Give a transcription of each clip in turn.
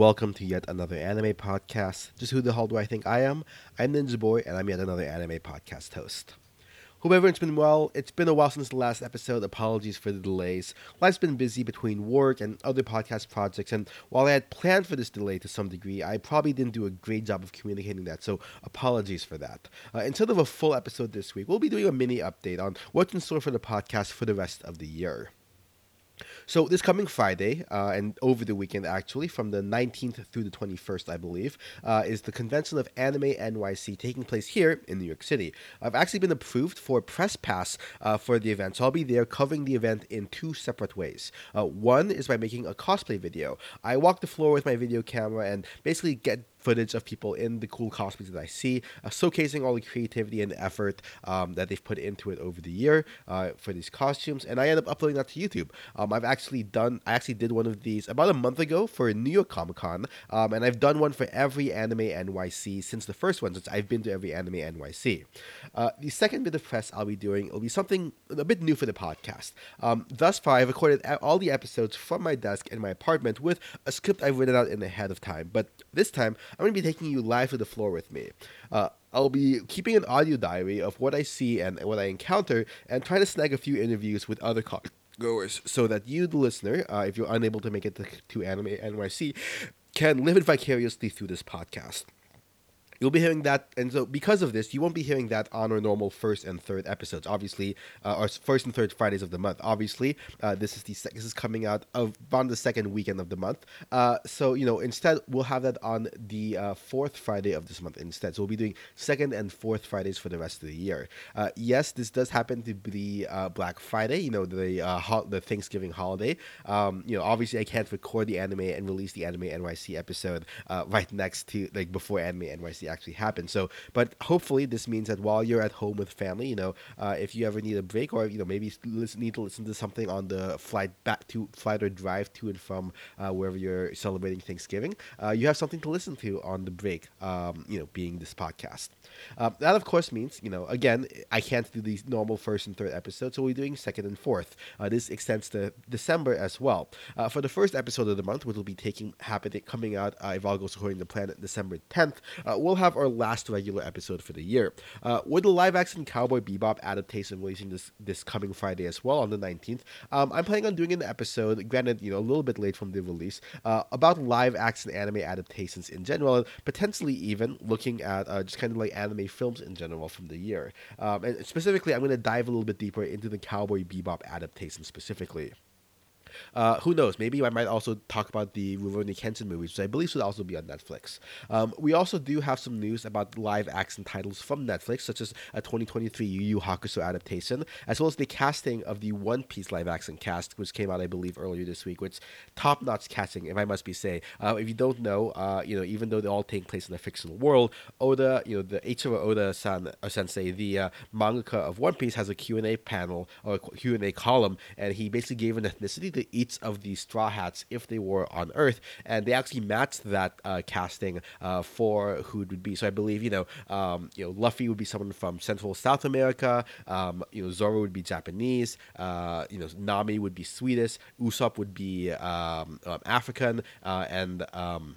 welcome to yet another anime podcast. Just who the hell do I think I am? I'm Ninja Boy, and I'm yet another anime podcast host. Hope everyone's been well. It's been a while since the last episode. Apologies for the delays. Life's been busy between work and other podcast projects, and while I had planned for this delay to some degree, I probably didn't do a great job of communicating that, so apologies for that. Uh, instead of a full episode this week, we'll be doing a mini update on what's in store for the podcast for the rest of the year. So this coming Friday uh, and over the weekend, actually, from the 19th through the 21st, I believe, uh, is the convention of Anime NYC taking place here in New York City. I've actually been approved for press pass uh, for the event, so I'll be there covering the event in two separate ways. Uh, one is by making a cosplay video. I walk the floor with my video camera and basically get footage of people in the cool cosplays that I see, uh, showcasing all the creativity and effort um, that they've put into it over the year uh, for these costumes. And I end up uploading that to YouTube. Um, I've actually done, I actually did one of these about a month ago for New York Comic Con, um, and I've done one for every Anime NYC since the first one, since I've been to every Anime NYC. Uh, the second bit of press I'll be doing will be something a bit new for the podcast. Um, thus far, I've recorded all the episodes from my desk in my apartment with a script I've written out in ahead of time, but this time I'm going to be taking you live to the floor with me. Uh, I'll be keeping an audio diary of what I see and what I encounter and trying to snag a few interviews with other goers so that you, the listener, uh, if you're unable to make it to, to Anime NYC, can live it vicariously through this podcast. You'll be hearing that, and so because of this, you won't be hearing that on our normal first and third episodes. Obviously, uh, our first and third Fridays of the month. Obviously, uh, this is the sec- this is coming out of on the second weekend of the month. Uh, so you know, instead we'll have that on the uh, fourth Friday of this month instead. So we'll be doing second and fourth Fridays for the rest of the year. Uh, yes, this does happen to be uh, Black Friday. You know, the ho- the Thanksgiving holiday. Um, you know, obviously I can't record the anime and release the Anime NYC episode right next to like before Anime NYC actually happen. So, but hopefully this means that while you're at home with family, you know, uh, if you ever need a break or you know maybe listen, need to listen to something on the flight back to flight or drive to and from uh, wherever you're celebrating Thanksgiving, uh, you have something to listen to on the break. Um, you know, being this podcast. Um, that of course means you know again I can't do these normal first and third episodes, so we're doing second and fourth. Uh, this extends to December as well. Uh, for the first episode of the month, which will be taking happening coming out uh, if all goes according to plan, December 10th, we'll have our last regular episode for the year. Uh, with the live action Cowboy Bebop adaptation releasing this this coming Friday as well on the 19th, um, I'm planning on doing an episode, granted, you know, a little bit late from the release, uh, about live action anime adaptations in general, and potentially even looking at uh, just kind of like anime films in general from the year. Um, and specifically, I'm going to dive a little bit deeper into the Cowboy Bebop adaptation specifically. Uh, who knows? Maybe I might also talk about the Rurouni Kenshin movies, which I believe should also be on Netflix. Um, we also do have some news about live action titles from Netflix, such as a 2023 Yu Yu Hakusho adaptation, as well as the casting of the One Piece live action cast, which came out, I believe, earlier this week, which top notch casting, if I must be say. Uh, if you don't know, uh, you know, even though they all take place in a fictional world, Oda, you know, the Eiichiro Oda-san, or sensei, the uh, mangaka of One Piece, has a Q&A panel or Q&A column, and he basically gave an ethnicity to each of the Straw Hats if they were on Earth, and they actually matched that uh, casting uh, for who it would be. So I believe you know, um, you know, Luffy would be someone from Central South America. Um, you know, Zoro would be Japanese. Uh, you know, Nami would be Swedish. Usopp would be um, um African, uh, and um,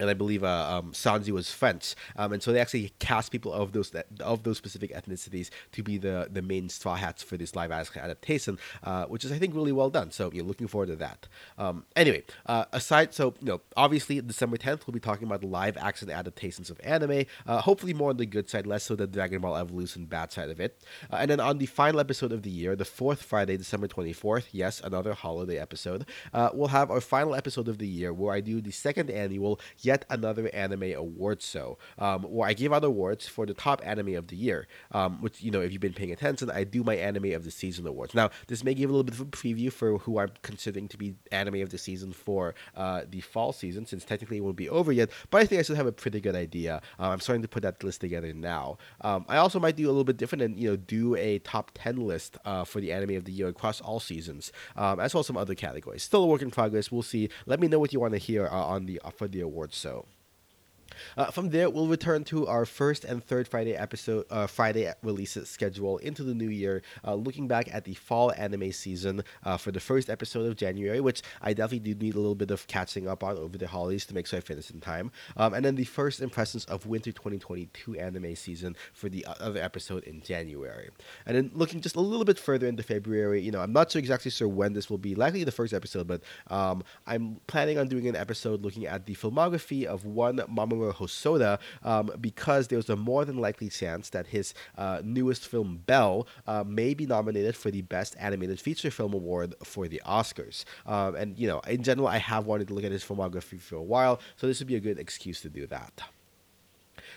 and I believe uh, um, Sanji was French, um, and so they actually cast people of those of those specific ethnicities to be the the main Straw Hats for this live action adaptation, uh, which is I think really well done. So you're know, looking forward to that. Um, anyway, uh, aside, so you know, obviously December 10th we'll be talking about the live action adaptations of anime. Uh, hopefully more on the good side, less so the Dragon Ball Evolution bad side of it. Uh, and then on the final episode of the year, the fourth Friday, December 24th, yes, another holiday episode. Uh, we'll have our final episode of the year where I do the second annual yet another anime award show um, where I give out awards for the top anime of the year. Um, which you know, if you've been paying attention, I do my anime of the season awards. Now, this may give a little bit of a preview for who I'm considering to be anime of the season for uh, the fall season, since technically it won't be over yet. But I think I should have a pretty good idea. Uh, I'm starting to put that list together now. Um, I also might do a little bit different and you know do a top ten list uh, for the anime of the year across all seasons, um, as well as some other categories. Still a work in progress. We'll see. Let me know what you want to hear uh, on the uh, for the awards show. Uh, from there, we'll return to our first and third Friday episode, uh, Friday releases schedule into the new year, uh, looking back at the fall anime season uh, for the first episode of January, which I definitely do need a little bit of catching up on over the holidays to make sure I finish in time. Um, and then the first impressions of winter 2022 anime season for the other episode in January. And then looking just a little bit further into February, you know, I'm not so exactly sure when this will be, likely the first episode, but um, I'm planning on doing an episode looking at the filmography of one Hosoda um, because there's a more than likely chance that his uh, newest film, Belle, uh, may be nominated for the Best Animated Feature Film Award for the Oscars. Um, and, you know, in general, I have wanted to look at his filmography for a while, so this would be a good excuse to do that.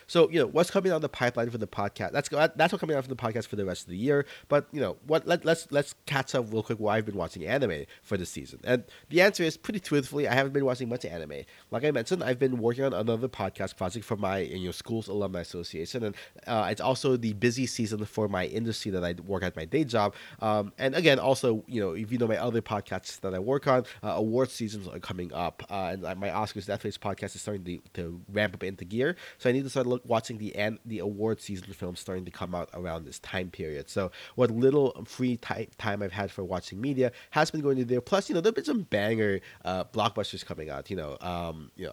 So you know what's coming down the pipeline for the podcast. That's that's what's coming out for the podcast for the rest of the year. But you know what? Let, let's let's catch up real quick. Why I've been watching anime for this season, and the answer is pretty truthfully, I haven't been watching much anime. Like I mentioned, I've been working on another podcast project for my you know school's alumni association, and uh, it's also the busy season for my industry that I work at my day job. Um, and again, also you know if you know my other podcasts that I work on, uh, award seasons are coming up, uh, and my Oscars Netflix podcast is starting to, to ramp up into gear. So I need to start look, watching the an, the award season films starting to come out around this time period. So what little free ty- time I've had for watching media has been going to there. Plus, you know, there've been some banger uh, blockbusters coming out. You know, um, you know,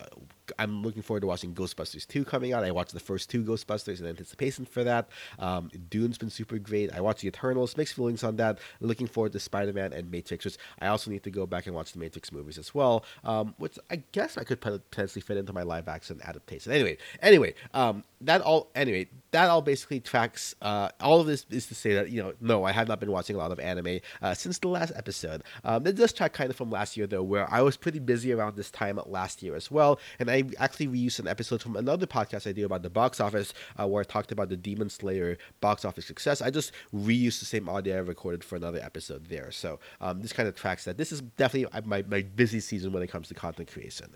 I'm looking forward to watching Ghostbusters 2 coming out. I watched the first two Ghostbusters in anticipation for that. Um, Dune's been super great. I watched The Eternals, mixed feelings on that. Looking forward to Spider Man and Matrix, which I also need to go back and watch the Matrix movies as well, um, which I guess I could potentially fit into my live action adaptation. Anyway, anyway, um, that all, anyway, that all basically tracks. Uh, all of this is to say that you know, no, I have not been watching a lot of anime uh, since the last episode. Um, that does track kind of from last year though, where I was pretty busy around this time last year as well, and I actually reused an episode from another podcast I did about the box office, uh, where I talked about the Demon Slayer box office success. I just reused the same audio I recorded for another episode there. So um, this kind of tracks that. This is definitely my my busy season when it comes to content creation.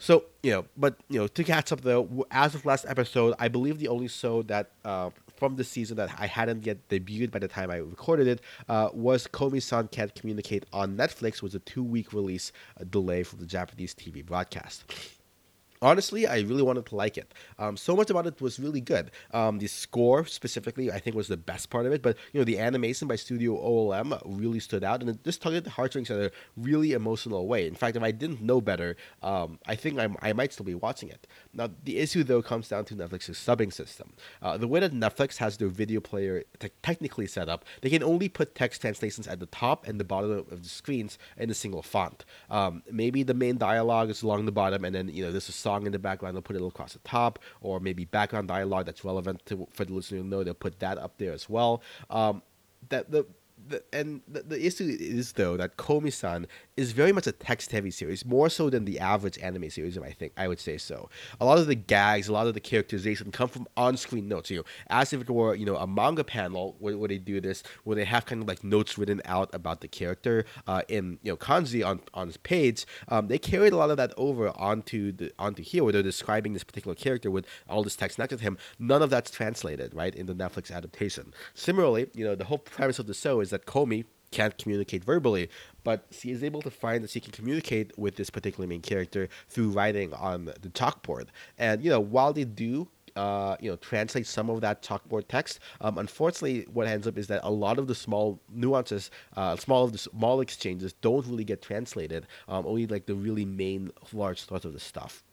So you know, but you know, to catch up though, as of last episode, I believe the only show that uh, from the season that I hadn't yet debuted by the time I recorded it uh, was Komi-san Can't Communicate on Netflix, was a two-week release uh, delay from the Japanese TV broadcast honestly, I really wanted to like it. Um, so much about it was really good. Um, the score specifically, I think, was the best part of it. But you know, the animation by Studio OLM really stood out, and it just tugged at the heartstrings in a really emotional way. In fact, if I didn't know better, um, I think I, I might still be watching it. Now, the issue though comes down to Netflix's subbing system. Uh, the way that Netflix has their video player te- technically set up, they can only put text translations at the top and the bottom of the screens in a single font. Um, maybe the main dialogue is along the bottom, and then you know there's a song in the background, they'll put it across the top, or maybe background dialogue that's relevant to, for the listener to know, they'll put that up there as well. Um, that the the, and the, the, issue is though that Komi-san is very much a text-heavy series, more so than the average anime series. I think I would say so. A lot of the gags, a lot of the characterization come from on-screen notes. You know, as if it were you know a manga panel where, where they do this, where they have kind of like notes written out about the character uh, in you know kanji on on his page. Um, they carried a lot of that over onto the onto here, where they're describing this particular character with all this text next to him. None of that's translated right in the Netflix adaptation. Similarly, you know, the whole premise of the show is that Komi can't communicate verbally, but she is able to find that she can communicate with this particular main character through writing on the chalkboard. And you know, while they do uh, you know, translate some of that chalkboard text. Um, unfortunately, what ends up is that a lot of the small nuances, uh, small of the small exchanges, don't really get translated. Um, only like the really main large thoughts of the stuff.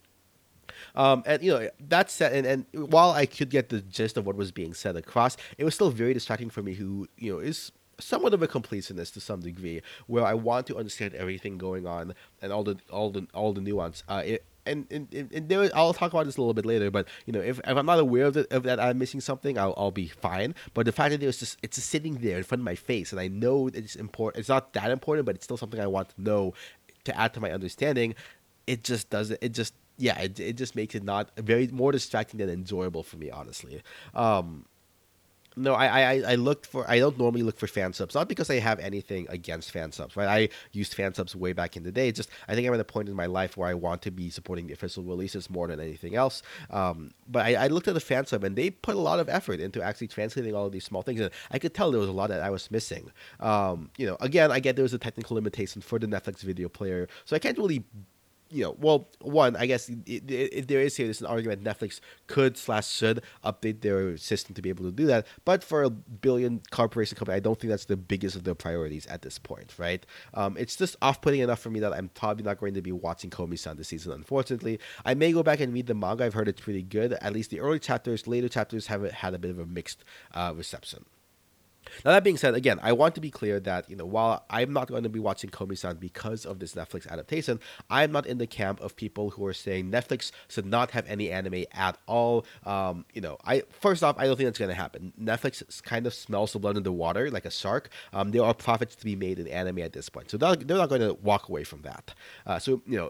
Um, and you know that said, and, and while I could get the gist of what was being said across, it was still very distracting for me, who you know is somewhat of a completionist to some degree, where I want to understand everything going on and all the all the all the nuance. Uh, it, and, and, and there, I'll talk about this a little bit later. But you know, if, if I'm not aware of, it, of that I'm missing something, I'll, I'll be fine. But the fact that it's just it's just sitting there in front of my face, and I know it's important. It's not that important, but it's still something I want to know to add to my understanding. It just does it. It just yeah. It, it just makes it not very more distracting than enjoyable for me, honestly. Um, no, I, I I looked for. I don't normally look for fan subs, not because I have anything against fan subs. Right, I used fan subs way back in the day. It's just I think I'm at a point in my life where I want to be supporting the official releases more than anything else. Um, but I, I looked at the fan sub and they put a lot of effort into actually translating all of these small things, and I could tell there was a lot that I was missing. Um, you know, again, I get there was a technical limitation for the Netflix video player, so I can't really you know, well, one, I guess if there is here, there's an argument Netflix could slash should update their system to be able to do that. But for a billion corporation company, I don't think that's the biggest of their priorities at this point, right? Um, it's just off-putting enough for me that I'm probably not going to be watching Komi-san this season. Unfortunately, I may go back and read the manga. I've heard it's pretty good. At least the early chapters, later chapters have had a bit of a mixed uh, reception. Now that being said, again, I want to be clear that you know while I'm not going to be watching Komi-san because of this Netflix adaptation, I'm not in the camp of people who are saying Netflix should not have any anime at all. Um, you know, I first off, I don't think that's going to happen. Netflix kind of smells the blood in the water like a shark. Um, there are profits to be made in anime at this point, so they're, not going to walk away from that. Uh, so you know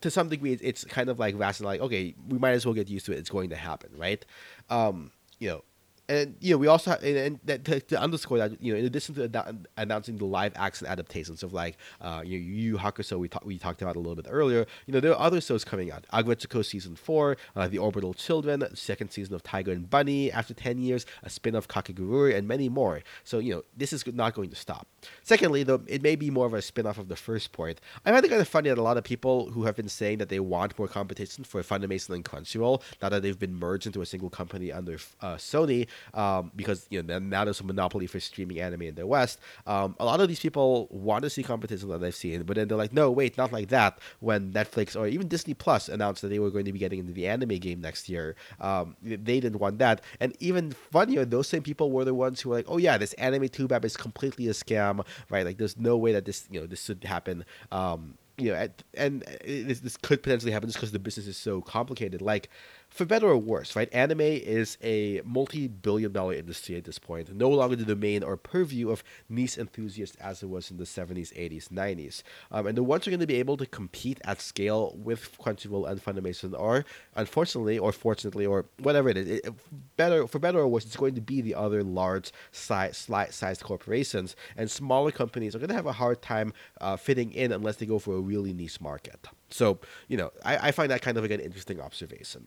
to some degree, it's kind of like rational, like, okay, we might as well get used to it. It's going to happen, right? Um, you know, and you know we also have, and, and to, to, underscore that you know in addition to ad- announcing the live action adaptations of like uh you know, Yu Hakusho we talked we talked about a little bit earlier you know there are other shows coming out. Aggretsuko season four uh, the Orbital Children second season of Tiger and Bunny after ten years a spin off of Kakegurui and many more. So you know this is not going to stop. Secondly though it may be more of a spin off of the first point I find it kind of funny that a lot of people who have been saying that they want more competition for Funimation and Crunchyroll now that they've been merged into a single company under uh, Sony um, because you know now there's a monopoly for streaming anime in the West. Um, a lot of these people want to see competition that they've seen, but then they're like, no, wait, not like that. When Netflix or even Disney Plus announced that they were going to be getting into the anime game next year, um, they didn't want that. And even funnier, those same people were the ones who were like, oh yeah, this anime tube app is completely a scam, right? Like there's no way that this you know this should happen. Um, you know, and this, this could potentially happen just because the business is so complicated. Like, for better or worse, right? Anime is a multi-billion dollar industry at this point, no longer the domain or purview of niche enthusiasts as it was in the 70s, 80s, 90s. Um, and the ones who are going to be able to compete at scale with Crunchyroll and Funimation are, unfortunately, or fortunately, or whatever it is, it, better for better or worse, it's going to be the other large size, sized corporations, and smaller companies are going to have a hard time uh, fitting in unless they go for a really niche market. So, you know, I, I find that kind of like an interesting observation.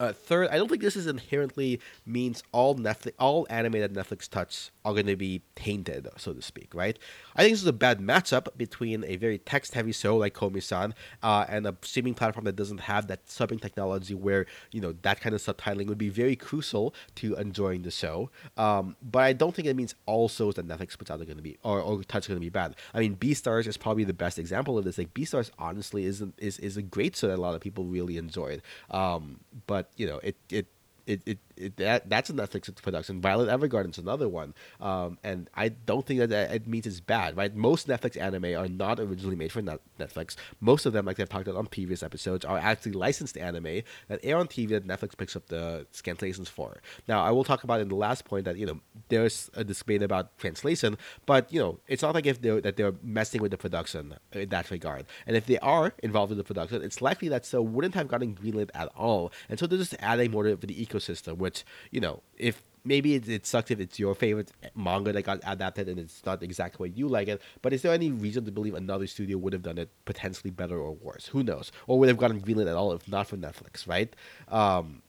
Uh, third, I don't think this is inherently means all Netflix, all anime that Netflix touch are going to be tainted, so to speak, right? I think this is a bad matchup between a very text-heavy show like Komi-san uh, and a streaming platform that doesn't have that subbing technology, where you know that kind of subtitling would be very crucial to enjoying the show. Um, but I don't think it means all shows that Netflix puts out are going to be or, or touch are going to be bad. I mean, Beastars is probably the best example of this. Like Beastars, honestly, is is is a great show that a lot of people really enjoyed. Um, but you know, it it it, it it, that that's a Netflix production. Violet Evergarden's another one, um, and I don't think that, that it means it's bad. Right? Most Netflix anime are not originally made for Netflix. Most of them, like I've talked about on previous episodes, are actually licensed anime that air on TV that Netflix picks up the translations for. Now, I will talk about in the last point that you know there's a debate about translation, but you know it's not like if they're that they're messing with the production in that regard. And if they are involved in the production, it's likely that so wouldn't have gotten greenlit at all, and so they're just adding more to the ecosystem which you know if maybe it, it sucks if it's your favorite manga that got adapted and it's not exactly what you like it. But is there any reason to believe another studio would have done it potentially better or worse? Who knows? Or would have gotten greenlit at all if not for Netflix, right? Um,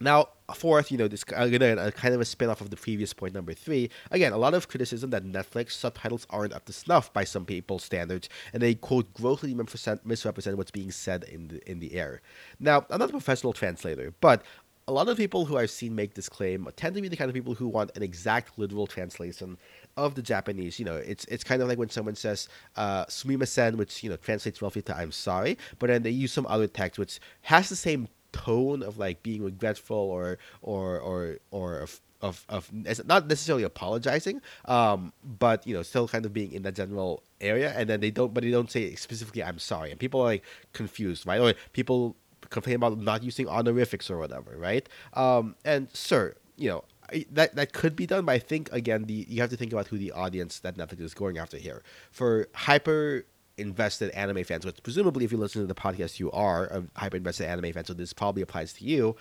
now, fourth, you know, this again a kind of a spin-off of the previous point number three. Again, a lot of criticism that Netflix subtitles aren't up to snuff by some people's standards, and they quote grossly misrepresent what's being said in the in the air. Now, I'm not a professional translator, but a lot of people who I've seen make this claim tend to be the kind of people who want an exact literal translation of the Japanese. You know, it's it's kind of like when someone says uh, "sumimasen," which you know translates roughly to "I'm sorry," but then they use some other text which has the same tone of like being regretful or or or or of of, of not necessarily apologizing, um, but you know, still kind of being in that general area, and then they don't, but they don't say specifically "I'm sorry," and people are like confused, right? Or people complain about not using honorifics or whatever, right? Um, and sir, you know, that that could be done, but I think again, the you have to think about who the audience that Netflix is going after here. For hyper invested anime fans, which presumably, if you listen to the podcast, you are a hyper invested anime fan, so this probably applies to you.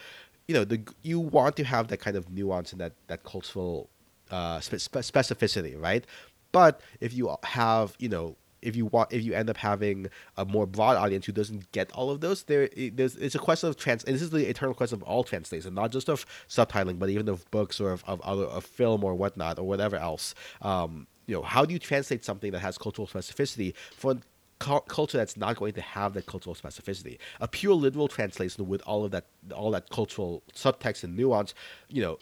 You know, the you want to have that kind of nuance and that that cultural uh, spe- specificity, right? But if you have, you know, if you want if you end up having a more broad audience who doesn't get all of those there there's it's a question of trans and this is the eternal question of all translation not just of subtitling but even of books or of, of other of film or whatnot or whatever else um, you know how do you translate something that has cultural specificity for culture that's not going to have that cultural specificity. A pure literal translation with all of that all that cultural subtext and nuance, you know,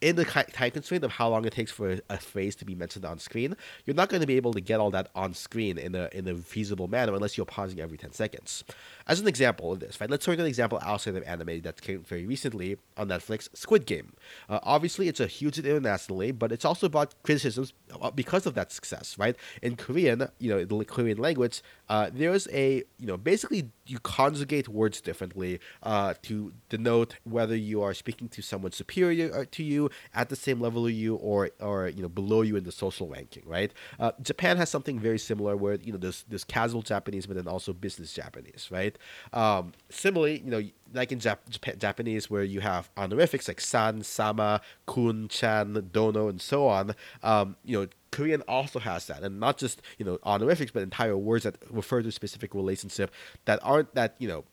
in the time constraint of how long it takes for a, phrase to be mentioned on screen, you're not going to be able to get all that on screen in a in a feasible manner unless you're pausing every ten seconds. As an example of this, right? Let's take an example outside of anime that came very recently on Netflix, Squid Game. Uh, obviously, it's a huge hit internationally, but it's also brought criticisms uh, because of that success, right? In Korean, you know, the Korean language, uh, there's a, you know, basically you conjugate words differently uh, to denote whether you are speaking to someone superior uh, to you, at the same level of you, or or you know below you in the social ranking, right? Uh, Japan has something very similar where you know there's there's casual Japanese, but then also business Japanese, right? Um, similarly, you know, like in Jap- Jap- Japanese, where you have honorifics like san, sama, kun, chan, dono, and so on. Um, you know, Korean also has that, and not just you know honorifics, but entire words that refer to specific relationship that aren't that you know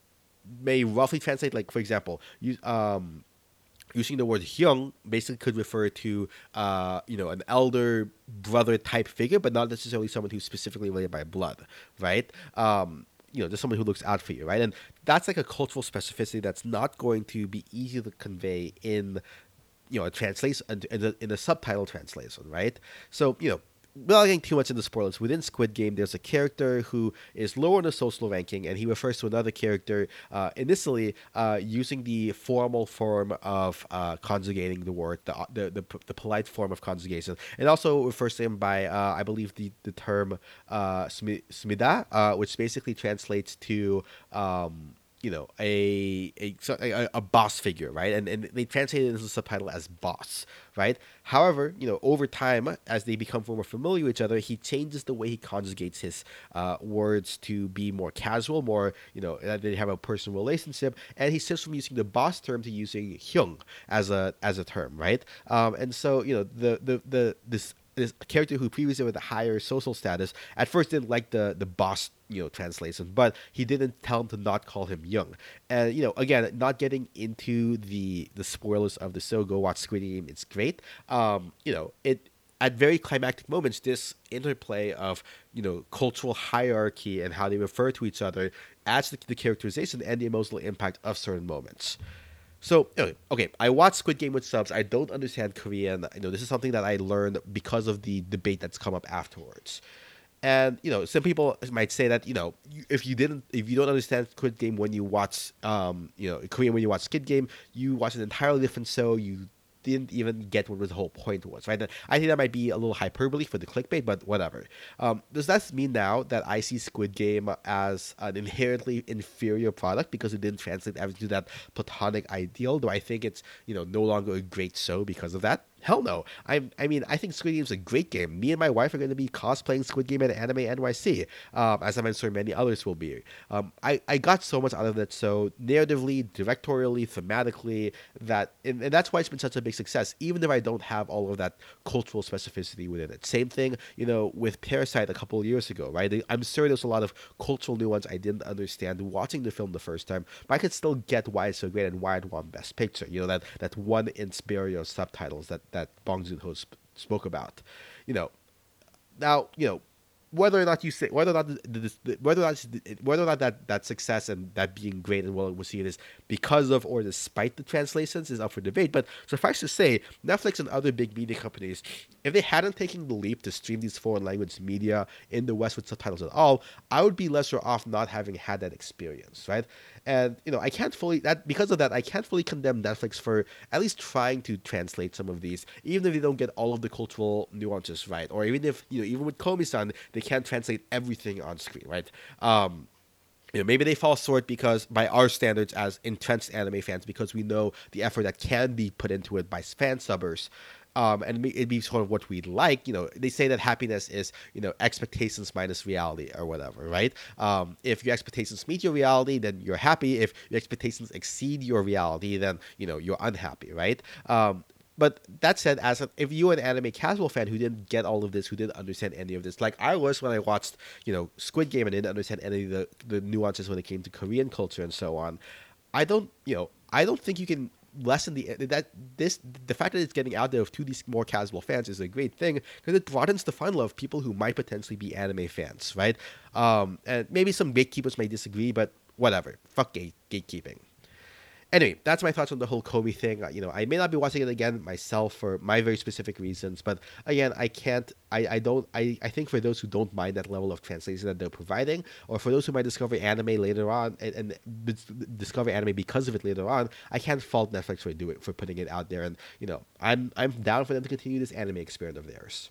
may roughly translate. Like for example, you um using the word hyung basically could refer to uh, you know an elder brother type figure, but not necessarily someone who's specifically related by blood, right? Um, you know, just someone who looks out for you, right? And that's like a cultural specificity that's not going to be easy to convey in, you know, a translation in a, in a subtitle translation, right? So you know, without getting too much into spoilers, within Squid Game, there's a character who is lower in the social ranking, and he refers to another character uh, initially uh, using the formal form of uh, conjugating the word, the, the, the, the, polite form of conjugation, and also refers to him by, uh, I believe, the, the term uh, smida, uh, which basically translates to. Um, you know a a, a, a boss figure right? And and they translated it as a subtitle as boss right? However you know over time as they become more familiar with each other he changes the way he conjugates his uh, words to be more casual more you know that they have a personal relationship. And he shifts from using the boss term to using hyung as a as a term right? Um, and so you know the the the this this character who previously with a higher social status at first didn't like the the boss you know translation but he didn't tell him to not call him hyung and you know again not getting into the the spoilers of the show go watch squid game it's great um you know it at very climactic moments this interplay of you know cultural hierarchy and how they refer to each other adds to the characterization and the emotional impact of certain moments so okay, I watched Squid Game with subs. I don't understand Korean. You know, this is something that I learned because of the debate that's come up afterwards. And you know, some people might say that you know, if you didn't, if you don't understand Squid Game when you watch, um, you know, Korean when you watch Squid Game, you watch an entirely different show. You didn't even get what the whole point was, right? I think that might be a little hyperbole for the clickbait, but whatever. Um, does that mean now that I see Squid Game as an inherently inferior product because it didn't translate to that platonic ideal? Do I think it's you know no longer a great show because of that? Hell no. I I mean, I think Squid Game is a great game. Me and my wife are going to be cosplaying Squid Game at Anime NYC, um, as I'm sure many others will be. Um, I, I got so much out of it, so narratively, directorially, thematically, that and, and that's why it's been such a big success, even if I don't have all of that cultural specificity within it. Same thing, you know, with Parasite a couple of years ago, right? I'm sure there's a lot of cultural nuance I didn't understand watching the film the first time, but I could still get why it's so great and why it won Best Picture. You know, that, that one in of subtitles that that Bong Joon Ho sp- spoke about. You know, now you know whether or not you say whether or not the, the, the, whether or not whether or not that, that success and that being great and well received is because of or despite the translations is up for debate. But suffice to say, Netflix and other big media companies, if they hadn't taken the leap to stream these foreign language media in the West with subtitles at all, I would be lesser off not having had that experience, right? And you know, I can't fully that because of that, I can't fully condemn Netflix for at least trying to translate some of these, even if they don't get all of the cultural nuances right, or even if you know, even with Komi-san, they can't translate everything on screen, right? Um, you know, maybe they fall short because by our standards as entrenched anime fans, because we know the effort that can be put into it by fan subbers um, and it'd be sort of what we'd like. You know, they say that happiness is you know expectations minus reality or whatever, right? Um, if your expectations meet your reality, then you're happy. If your expectations exceed your reality, then you know you're unhappy, right? Um, but that said, as a, if you're an anime casual fan who didn't get all of this, who didn't understand any of this, like I was when I watched, you know, Squid Game and didn't understand any of the, the nuances when it came to Korean culture and so on, I don't, you know, I don't think you can lessen the that this the fact that it's getting out there to these more casual fans is a great thing because it broadens the funnel of people who might potentially be anime fans, right? Um, and maybe some gatekeepers may disagree, but whatever. Fuck gate gatekeeping. Anyway, that's my thoughts on the whole Komi thing. Uh, you know, I may not be watching it again myself for my very specific reasons, but again, I can't. I, I don't. I, I think for those who don't mind that level of translation that they're providing, or for those who might discover anime later on and, and discover anime because of it later on, I can't fault Netflix for doing for putting it out there. And you know, I'm I'm down for them to continue this anime experiment of theirs.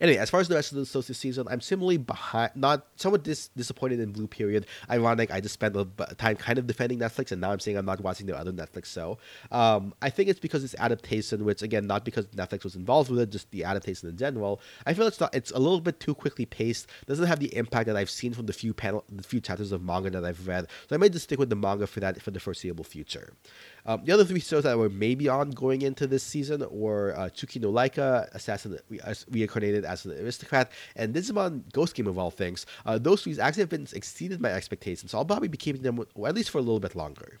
Anyway, as far as the rest of the Solstice season, I'm similarly behind, not somewhat dis- disappointed in Blue Period. Ironic, I just spent a time kind of defending Netflix, and now I'm saying I'm not watching the other Netflix show. Um, I think it's because it's adaptation, which again, not because Netflix was involved with it, just the adaptation in general. I feel it's not, it's a little bit too quickly paced. Doesn't have the impact that I've seen from the few panel, the few chapters of manga that I've read. So I might just stick with the manga for that for the foreseeable future. Um, the other three shows that were maybe on going into this season were uh, Tsuki no Laika, Assassin re- reincarnated as an aristocrat, and Digimon Ghost Game of all things. Uh, those three actually have been exceeded my expectations, so I'll probably be keeping them at least for a little bit longer.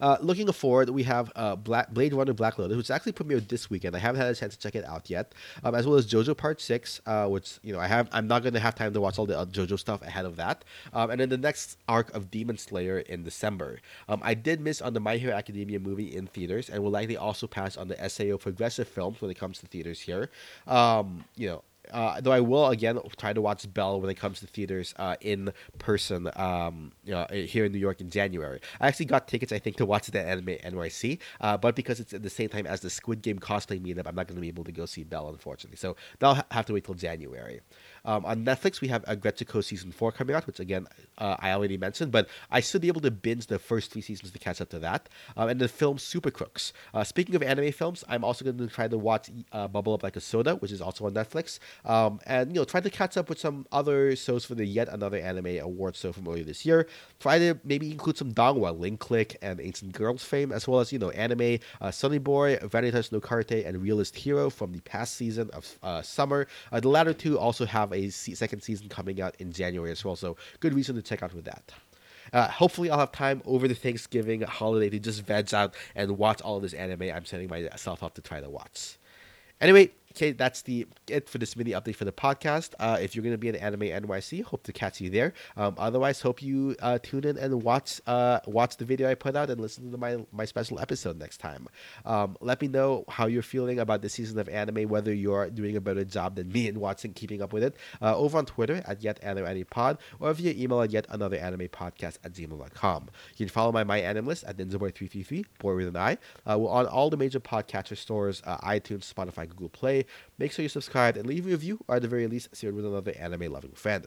Uh, looking forward, we have uh, Black, Blade Runner Black Lotus, which actually premiered this weekend. I haven't had a chance to check it out yet, um, as well as JoJo Part Six, uh, which you know I have. I'm not going to have time to watch all the JoJo stuff ahead of that, um, and then the next arc of Demon Slayer in December. Um, I did miss on the My Hero Academia movie in theaters, and will likely also pass on the SAO progressive films when it comes to theaters here. Um, you know, uh, though I will again try to watch Belle when it comes to theaters uh, in person. Um, you know, here in New York in January. I actually got tickets, I think, to watch the anime NYC, uh, but because it's at the same time as the Squid Game cosplay meetup, I'm not going to be able to go see Belle, unfortunately. So that'll have to wait till January. Um, on Netflix, we have Aggretsuko season four coming out, which again uh, I already mentioned, but I should be able to binge the first three seasons to catch up to that. Um, and the film Super Crooks. Uh, speaking of anime films, I'm also going to try to watch uh, Bubble Up Like a Soda, which is also on Netflix, um, and you know try to catch up with some other shows for the yet another anime award show from earlier this year. Try to maybe include some donghua, Link Click, and Ancient Girls fame, as well as you know anime uh, Sunny Boy, Vanitas no Carte, and Realist Hero from the past season of uh, summer. Uh, the latter two also have a second season coming out in January as well. So good reason to check out with that. Uh, hopefully, I'll have time over the Thanksgiving holiday to just veg out and watch all of this anime I'm setting myself up to try to watch. Anyway, okay, that's the it for this mini update for the podcast. Uh, if you're going to be at Anime NYC, hope to catch you there. Um, otherwise, hope you uh, tune in and watch uh, watch the video I put out and listen to my my special episode next time. Um, let me know how you're feeling about the season of anime, whether you're doing a better job than me and watching, keeping up with it, uh, over on Twitter at yet anime pod or via email at yet another anime podcast at gmail.com. You can follow my my anime list at ninjaboy333, boy with an I. Uh, we're on all the major podcatcher stores, uh, iTunes, Spotify, Google Play. Make sure you subscribe and leave a review, or at the very least, share it with another anime loving friend.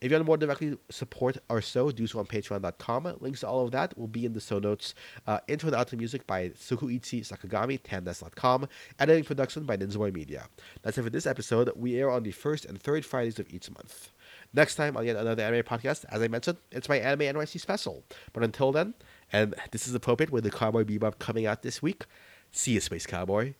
If you want to more directly support our show, do so on patreon.com. Links to all of that will be in the show notes. Uh, intro and outro music by Sukuichi Sakagami, tandas.com. Editing production by Ninjaboy Media. That's it for this episode. We air on the first and third Fridays of each month. Next time on yet another anime podcast, as I mentioned, it's my Anime NYC special. But until then, and this is appropriate with the Cowboy Bebop coming out this week, see you, Space Cowboy.